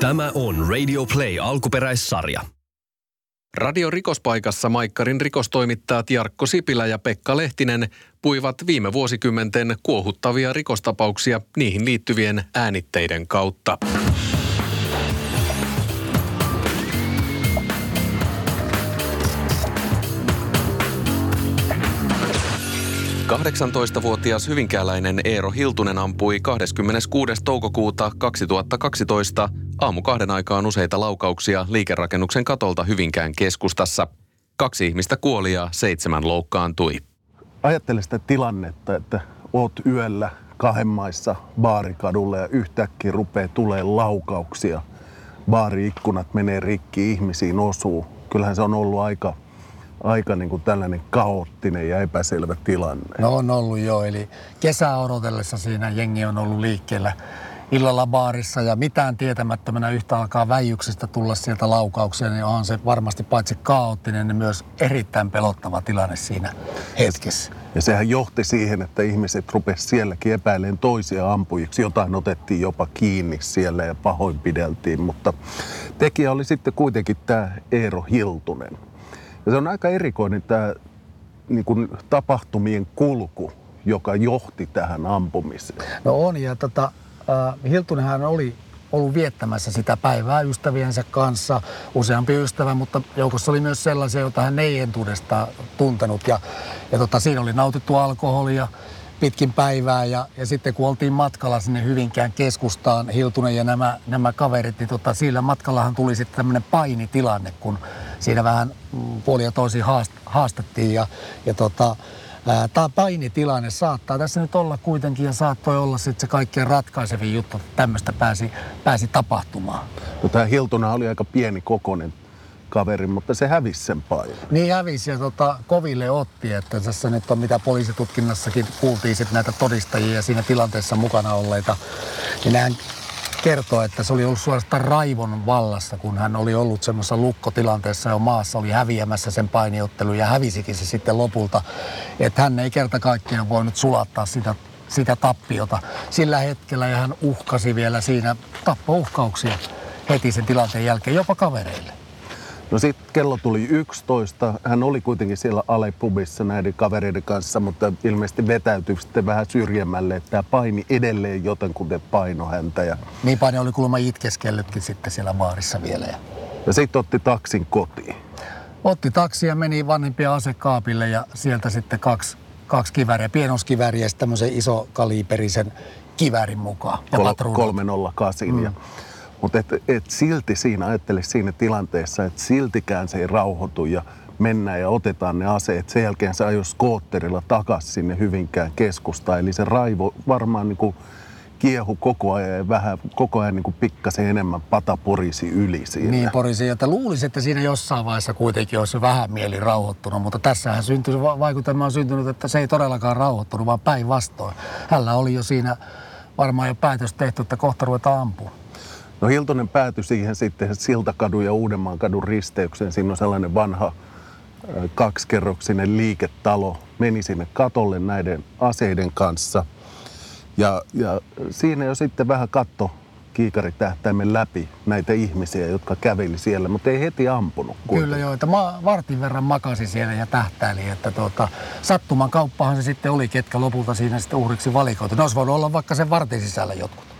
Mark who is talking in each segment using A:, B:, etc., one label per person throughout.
A: Tämä on Radio Play alkuperäissarja.
B: Radio Rikospaikassa Maikkarin rikostoimittajat Jarkko Sipilä ja Pekka Lehtinen puivat viime vuosikymmenten kuohuttavia rikostapauksia niihin liittyvien äänitteiden kautta. 18-vuotias hyvinkääläinen Eero Hiltunen ampui 26. toukokuuta 2012 aamu kahden aikaan useita laukauksia liikerakennuksen katolta Hyvinkään keskustassa. Kaksi ihmistä kuoli ja seitsemän loukkaantui.
C: Ajattele sitä tilannetta, että oot yöllä kahden maissa baarikadulle ja yhtäkkiä rupeaa tulee laukauksia. Baariikkunat menee rikki, ihmisiin osuu. Kyllähän se on ollut aika aika niin kuin tällainen kaoottinen ja epäselvä tilanne.
D: No on ollut jo, eli kesää odotellessa siinä jengi on ollut liikkeellä illalla baarissa ja mitään tietämättömänä yhtä alkaa väijyksistä tulla sieltä laukauksia, niin onhan se varmasti paitsi kaoottinen, niin myös erittäin pelottava tilanne siinä hetkessä.
C: Ja sehän johti siihen, että ihmiset rupesivat sielläkin epäilemään toisia ampujiksi. Jotain otettiin jopa kiinni siellä ja pahoinpideltiin, mutta tekijä oli sitten kuitenkin tämä Eero Hiltunen. Ja se on aika erikoinen tämä niin kuin tapahtumien kulku, joka johti tähän ampumiseen.
D: No on, ja tota, äh, Hiltunenhan oli ollut viettämässä sitä päivää ystäviensä kanssa, useampi ystävä, mutta joukossa oli myös sellaisia, joita hän ei entuudestaan tuntenut. Ja, ja tota, siinä oli nautittu alkoholia, pitkin päivää ja, ja sitten kun oltiin matkalla sinne Hyvinkään keskustaan, Hiltunen ja nämä, nämä kaverit, niin tota, sillä matkallahan tuli sitten tämmöinen painitilanne, kun siinä vähän mm, puoli ja toisin haast, haastettiin ja, ja tota, Tämä painitilanne saattaa tässä nyt olla kuitenkin ja saattoi olla sitten se kaikkein ratkaisevin juttu, että tämmöistä pääsi, pääsi tapahtumaan.
C: No, tämä Hiltuna oli aika pieni kokonen kaveri, mutta se hävisi sen paikan.
D: Niin hävisi ja tota, koville otti, että tässä nyt on mitä poliisitutkinnassakin kuultiin sit näitä todistajia siinä tilanteessa mukana olleita. Niin hän kertoo, että se oli ollut suorastaan raivon vallassa, kun hän oli ollut semmoisessa lukkotilanteessa jo maassa, oli häviämässä sen painiottelu ja hävisikin se sitten lopulta. Että hän ei kerta kaikkiaan voinut sulattaa sitä sitä tappiota sillä hetkellä ja hän uhkasi vielä siinä tappouhkauksia heti sen tilanteen jälkeen jopa kavereille.
C: No sitten kello tuli 11. Hän oli kuitenkin siellä Alepubissa näiden kavereiden kanssa, mutta ilmeisesti vetäytyi sitten vähän syrjemmälle, että tämä paini edelleen jotenkuten paino häntä. Ja...
D: Niin paini oli kuulemma itkeskellytkin sitten siellä baarissa vielä. Ja,
C: ja sitten otti taksin kotiin.
D: Otti taksi ja meni vanhempia asekaapille ja sieltä sitten kaksi, kaksi kiväriä, pienoskiväriä ja tämmöisen kaliiperisen kivärin mukaan. Ja
C: Kol- 308. Mm. Ja mutta et, et silti siinä, ajattele siinä tilanteessa, että siltikään se ei rauhoitu ja mennään ja otetaan ne aseet. Sen jälkeen se ajoi skootterilla takaisin sinne Hyvinkään keskustaan. Eli se raivo varmaan niin kuin kiehu koko ajan ja vähän koko ajan niin pikkasen enemmän pata porisi yli siinä.
D: Niin porisi, että luulisi, että siinä jossain vaiheessa kuitenkin olisi vähän mieli rauhoittunut, mutta tässähän syntyi, vaikutelma on syntynyt, että se ei todellakaan rauhoittunut, vaan päinvastoin. Hänellä oli jo siinä varmaan jo päätös tehty, että kohta ruvetaan ampua.
C: No Hiltonen päätyi siihen sitten Siltakadun ja Uudenmaan kadun risteykseen. Siinä on sellainen vanha kaksikerroksinen liiketalo. Meni sinne katolle näiden aseiden kanssa. Ja, ja siinä jo sitten vähän katto kiikaritähtäimen läpi näitä ihmisiä, jotka käveli siellä, mutta ei heti ampunut.
D: Kuitenkin. Kyllä joo, että ma- vartin verran makasi siellä ja tähtäili, että tuota, sattuman kauppahan se sitten oli, ketkä lopulta siinä sitten uhriksi valikoitu. Ne olisi voinut olla vaikka sen vartin sisällä jotkut.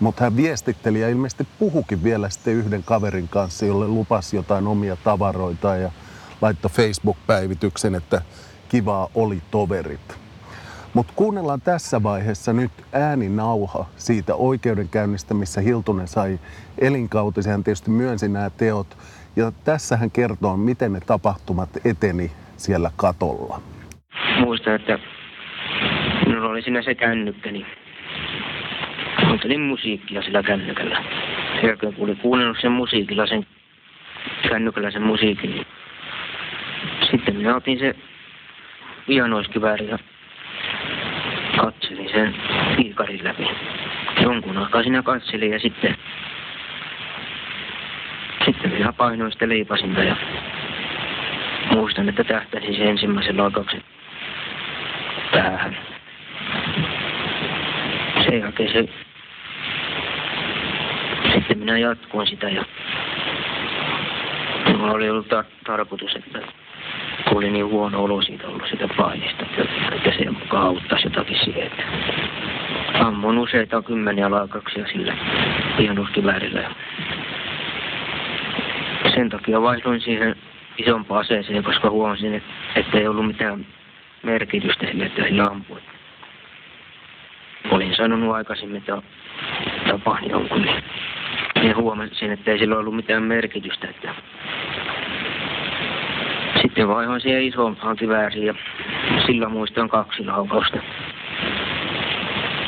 C: Mutta hän viestitteli ja ilmeisesti puhukin vielä sitten yhden kaverin kanssa, jolle lupasi jotain omia tavaroita ja laittoi Facebook-päivityksen, että kivaa oli toverit. Mutta kuunnellaan tässä vaiheessa nyt ääninauha siitä oikeudenkäynnistä, missä Hiltunen sai elinkautisen. Hän tietysti myönsi nämä teot. Ja tässä hän kertoo, miten ne tapahtumat eteni siellä katolla.
E: Muistan, että minulla oli siinä se kännykkä, niin kuuntelin musiikkia sillä kännykällä. Sen kun olin kuunnellut sen musiikilla, sen kännykällä sen musiikin, niin sitten minä otin se vianoiskivääri ja katselin sen piikarin läpi. Jonkun aikaa siinä katselin ja sitten, sitten minä painoin sitä leipasinta ja muistan, että tähtäisin sen ensimmäisen laukauksen päähän. Sen jälkeen se sitten minä jatkoin sitä ja minulla oli ollut tar- tarkoitus, että kun oli niin huono olo siitä ollut sitä painista, että, se mukaan auttaisi jotakin siihen, että ammun useita kymmeniä laukauksia sillä pienoskiväärillä. Sen takia vaihdoin siihen isompaan aseeseen, koska huomasin, että ei ollut mitään merkitystä sille, että sillä ampui. Olin sanonut aikaisemmin, että tapahtui jonkun, niin, niin huomasin, että ei sillä ollut mitään merkitystä. Että sitten vaihoin siihen isompaan kivääriin ja sillä muistan kaksi laukausta.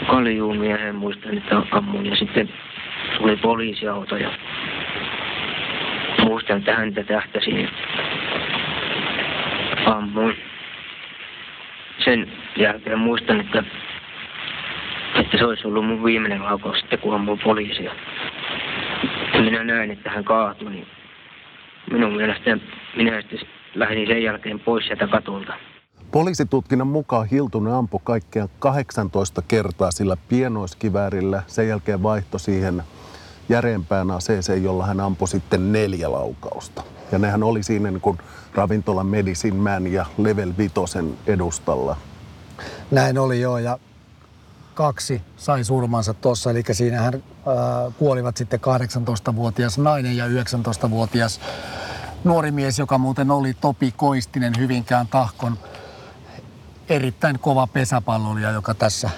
E: Kaljuun miehen muistan, että ammun ja sitten tuli poliisiauto ja muistan, että häntä tähtäsin ammuin. Sen jälkeen muistan, että, että se olisi ollut mun viimeinen laukaus sitten, kun ammuin poliisia. Minä näin, että hän kaatui, niin minun mielestä minä sitten lähdin sen jälkeen pois sieltä katulta.
C: Poliisitutkinnan mukaan Hiltunen ampui kaikkiaan 18 kertaa sillä pienoiskiväärillä. Sen jälkeen vaihto siihen järeempään aseeseen, jolla hän ampui sitten neljä laukausta. Ja nehän oli siinä niin kuin ravintola Medicine Man ja Level Vitosen edustalla.
D: Näin oli joo ja kaksi sai surmansa tuossa, eli siinähän äh, kuolivat sitten 18-vuotias nainen ja 19-vuotias nuori mies, joka muuten oli Topi Koistinen Hyvinkään Tahkon erittäin kova pesäpallolija, joka tässä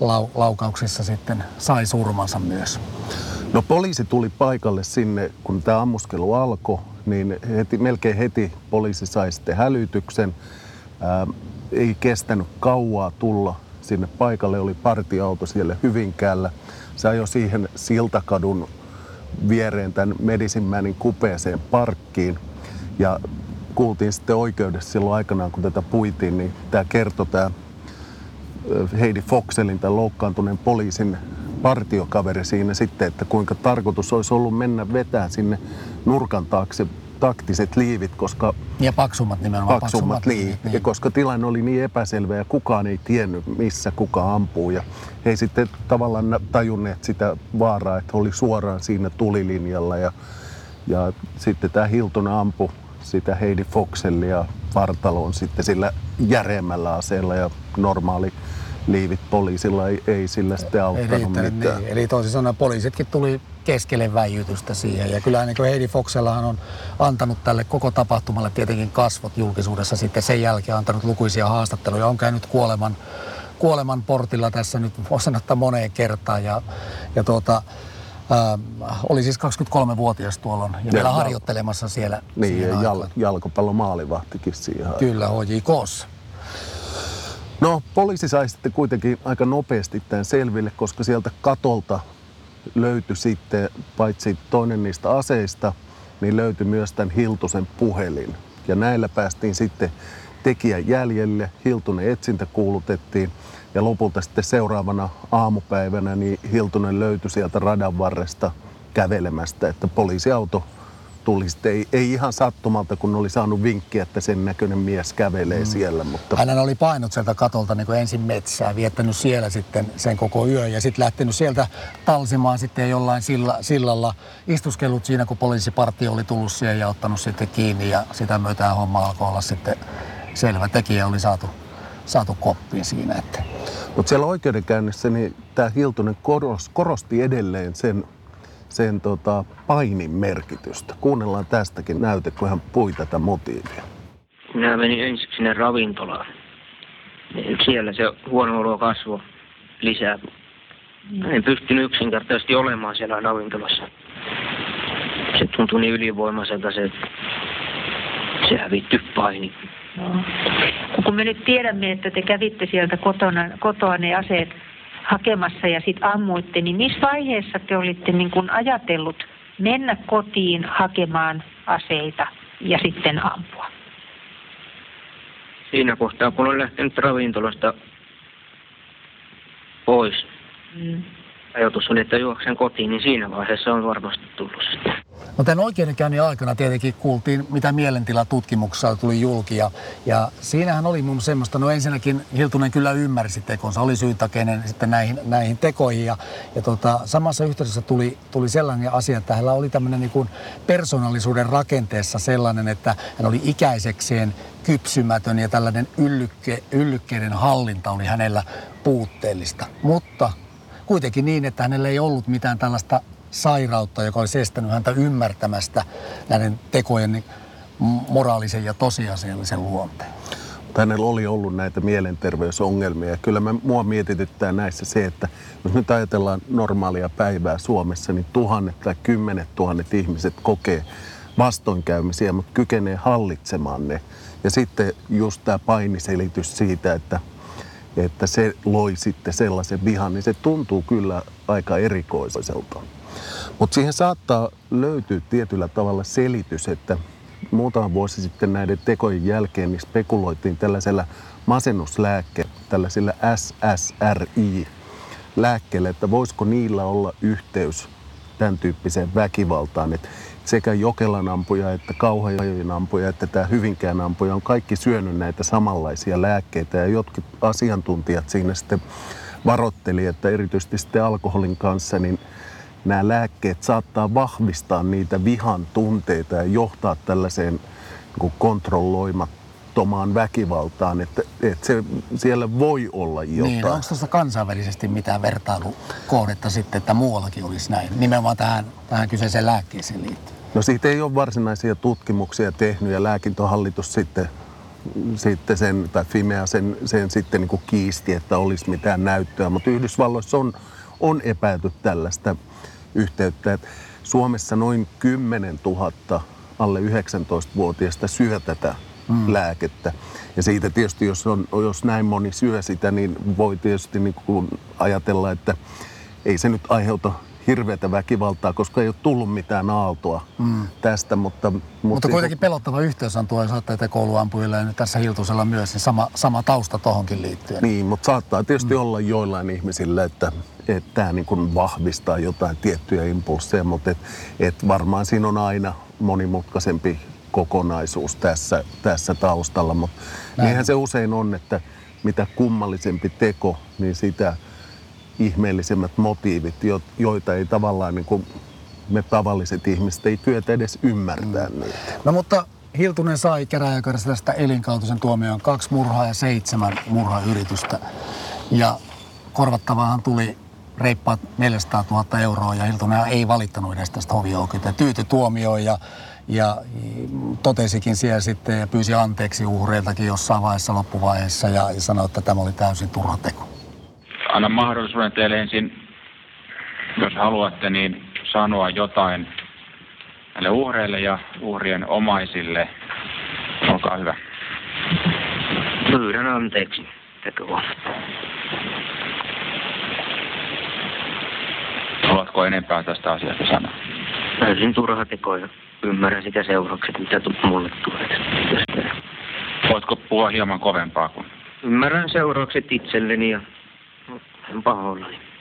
D: lau- laukauksessa sitten sai surmansa myös.
C: No poliisi tuli paikalle sinne, kun tämä ammuskelu alkoi, niin heti, melkein heti poliisi sai sitten hälytyksen. Ää, ei kestänyt kauaa tulla sinne paikalle, oli partiauto siellä Hyvinkäällä. Se ajoi siihen Siltakadun viereen tämän Medicine kupeeseen parkkiin. Ja kuultiin sitten oikeudessa silloin aikanaan, kun tätä puitiin, niin tämä kertoi tämä Heidi Foxelin, tämän loukkaantuneen poliisin partiokaveri siinä sitten, että kuinka tarkoitus olisi ollut mennä vetää sinne nurkan taakse taktiset liivit, koska...
D: Ja paksummat nimenomaan.
C: Paksummat, paksummat liivit, niin. koska tilanne oli niin epäselvä ja kukaan ei tiennyt, missä kuka ampuu. Ja he ei sitten tavallaan tajunneet sitä vaaraa, että oli suoraan siinä tulilinjalla. Ja, ja sitten tämä Hilton ampui sitä Heidi Foxellia vartaloon sitten sillä järeämmällä aseella ja normaali liivit poliisilla ei, ei sillä sitten auttanut ei mitään. Niin.
D: Eli toisin sanoen poliisitkin tuli keskelle väijytystä siihen. Ja kyllä niin Heidi Foxellahan on antanut tälle koko tapahtumalle tietenkin kasvot julkisuudessa sitten sen jälkeen antanut lukuisia haastatteluja. On käynyt kuoleman, kuoleman portilla tässä nyt voisi sanoa moneen kertaan. Ja, ja tuota, äh, oli siis 23-vuotias tuolloin ja, ja vielä harjoittelemassa siellä.
C: Niin, ja jal, jalkapallon maalivahtikin siihen.
D: Kyllä, HJKssa.
C: No, poliisi sai sitten kuitenkin aika nopeasti tämän selville, koska sieltä katolta löytyi sitten, paitsi toinen niistä aseista, niin löytyi myös tämän Hiltusen puhelin. Ja näillä päästiin sitten tekijän jäljelle. Hiltunen etsintä kuulutettiin ja lopulta sitten seuraavana aamupäivänä niin Hiltunen löytyi sieltä radan varresta kävelemästä, että poliisiauto tuli sitten, ei, ei ihan sattumalta, kun oli saanut vinkkiä, että sen näköinen mies kävelee mm. siellä. Mutta...
D: Hän oli painut sieltä katolta niin ensin metsää, viettänyt siellä sitten sen koko yön ja sitten lähtenyt sieltä talsimaan sitten jollain silla, sillalla. Istuskellut siinä, kun poliisipartio oli tullut siihen ja ottanut sitten kiinni ja sitä myötä homma alkoi olla sitten selvä. Tekijä oli saatu, saatu koppiin siinä. Että...
C: Mutta siellä oikeudenkäynnissä niin tämä Hiltunen korosti edelleen sen sen tota, painin merkitystä. Kuunnellaan tästäkin näyte, kun hän pui tätä motiivia.
E: Minä menin ensiksi sinne ravintolaan. Siellä se huono olo kasvoi lisää. En pystynyt yksinkertaisesti olemaan siellä ravintolassa. Se tuntui niin ylivoimaiselta se, että se hävitty paini. No.
F: Kun me nyt tiedämme, että te kävitte sieltä kotona, kotoa ne aseet hakemassa ja sitten ammuitte, niin missä vaiheessa te olitte niin kun ajatellut mennä kotiin hakemaan aseita ja sitten ampua?
E: Siinä kohtaa, kun olen lähtenyt ravintolasta pois, mm. ajatus oli, että juoksen kotiin, niin siinä vaiheessa on varmasti tullut sitten.
D: No tämän oikeudenkäynnin aikana tietenkin kuultiin, mitä mielentilatutkimuksessa tuli julki. Ja, ja siinähän oli mun semmoista, no ensinnäkin Hiltunen kyllä ymmärsi tekonsa, oli syyntakeinen sitten näihin, näihin tekoihin. Ja, ja tota, samassa yhteydessä tuli, tuli sellainen asia, että hänellä oli tämmöinen niin persoonallisuuden rakenteessa sellainen, että hän oli ikäisekseen kypsymätön ja tällainen yllykke, yllykkeiden hallinta oli hänellä puutteellista. Mutta kuitenkin niin, että hänellä ei ollut mitään tällaista sairautta, joka olisi estänyt häntä ymmärtämästä näiden tekojen niin moraalisen ja tosiasiallisen luonteen.
C: Hänellä oli ollut näitä mielenterveysongelmia ja kyllä me, mua mietityttää näissä se, että jos nyt ajatellaan normaalia päivää Suomessa, niin tuhannet tai kymmenet tuhannet ihmiset kokee vastoinkäymisiä, mutta kykenee hallitsemaan ne. Ja sitten just tämä painiselitys siitä, että, että se loi sitten sellaisen vihan, niin se tuntuu kyllä aika erikoiselta. Mutta siihen saattaa löytyä tietyllä tavalla selitys, että muutama vuosi sitten näiden tekojen jälkeen niin spekuloitiin tällaisella masennuslääkke, tällaisilla SSRI-lääkkeillä, että voisiko niillä olla yhteys tämän tyyppiseen väkivaltaan. Että sekä Jokelan ampuja että Kauhajojen ampuja että tämä Hyvinkään ampuja on kaikki syönyt näitä samanlaisia lääkkeitä. Ja jotkut asiantuntijat siinä sitten varoitteli, että erityisesti sitten alkoholin kanssa niin nämä lääkkeet saattaa vahvistaa niitä vihan tunteita ja johtaa tällaiseen niin kontrolloimattomaan väkivaltaan, että, että se, siellä voi olla jotain. Niin,
D: onko tuossa kansainvälisesti mitään vertailukohdetta sitten, että muuallakin olisi näin, nimenomaan tähän, tähän kyseiseen lääkkeeseen liittyen?
C: No siitä ei ole varsinaisia tutkimuksia tehnyt ja lääkintohallitus sitten sitten sen, tai Fimea sen, sen sitten niin kuin kiisti, että olisi mitään näyttöä, mutta Yhdysvalloissa on, on epäilty tällaista yhteyttä. Että Suomessa noin 10 000 alle 19-vuotiaista syö tätä mm. lääkettä. Ja siitä tietysti, jos, on, jos näin moni syö sitä, niin voi tietysti niin kuin ajatella, että ei se nyt aiheuta hirveätä väkivaltaa, koska ei ole tullut mitään aaltoa mm. tästä. Mutta, mutta,
D: mutta kuitenkin pelottava yhteys on tuo saattaa kouluampujille ja nyt tässä Hiltusella myös, niin sama, sama tausta tohonkin liittyen.
C: Niin, mutta saattaa tietysti mm. olla joillain ihmisillä, että, että tämä niin kuin vahvistaa jotain tiettyjä impulseja, mutta et, et varmaan siinä on aina monimutkaisempi kokonaisuus tässä, tässä taustalla. Mutta niinhän se usein on, että mitä kummallisempi teko, niin sitä ihmeellisemmät motiivit, joita ei tavallaan niin kuin me tavalliset ihmiset ei kyetä edes ymmärtää mm. niitä.
D: No mutta Hiltunen sai käräjäkarissa tästä elinkautisen tuomioon kaksi murhaa ja seitsemän murhayritystä. Ja korvattavaahan tuli reippaat 400 000 euroa ja Hiltunen ei valittanut edes tästä hovioikeutta. Tyyty tuomioon ja, ja totesikin siellä sitten ja pyysi anteeksi uhreiltakin jossain vaiheessa loppuvaiheessa ja, ja sanoi, että tämä oli täysin turha teko.
G: Anna mahdollisuuden teille ensin, jos haluatte, niin sanoa jotain näille uhreille ja uhrien omaisille. Olkaa hyvä.
E: Pyydän anteeksi tekoa.
G: Haluatko enempää tästä asiasta sanoa?
E: Täysin turha teko ja ymmärrän sitä seuraukset, mitä mulle tulee.
G: Voitko puhua hieman kovempaa kuin?
E: Ymmärrän seuraukset itselleni ja en pahoillani.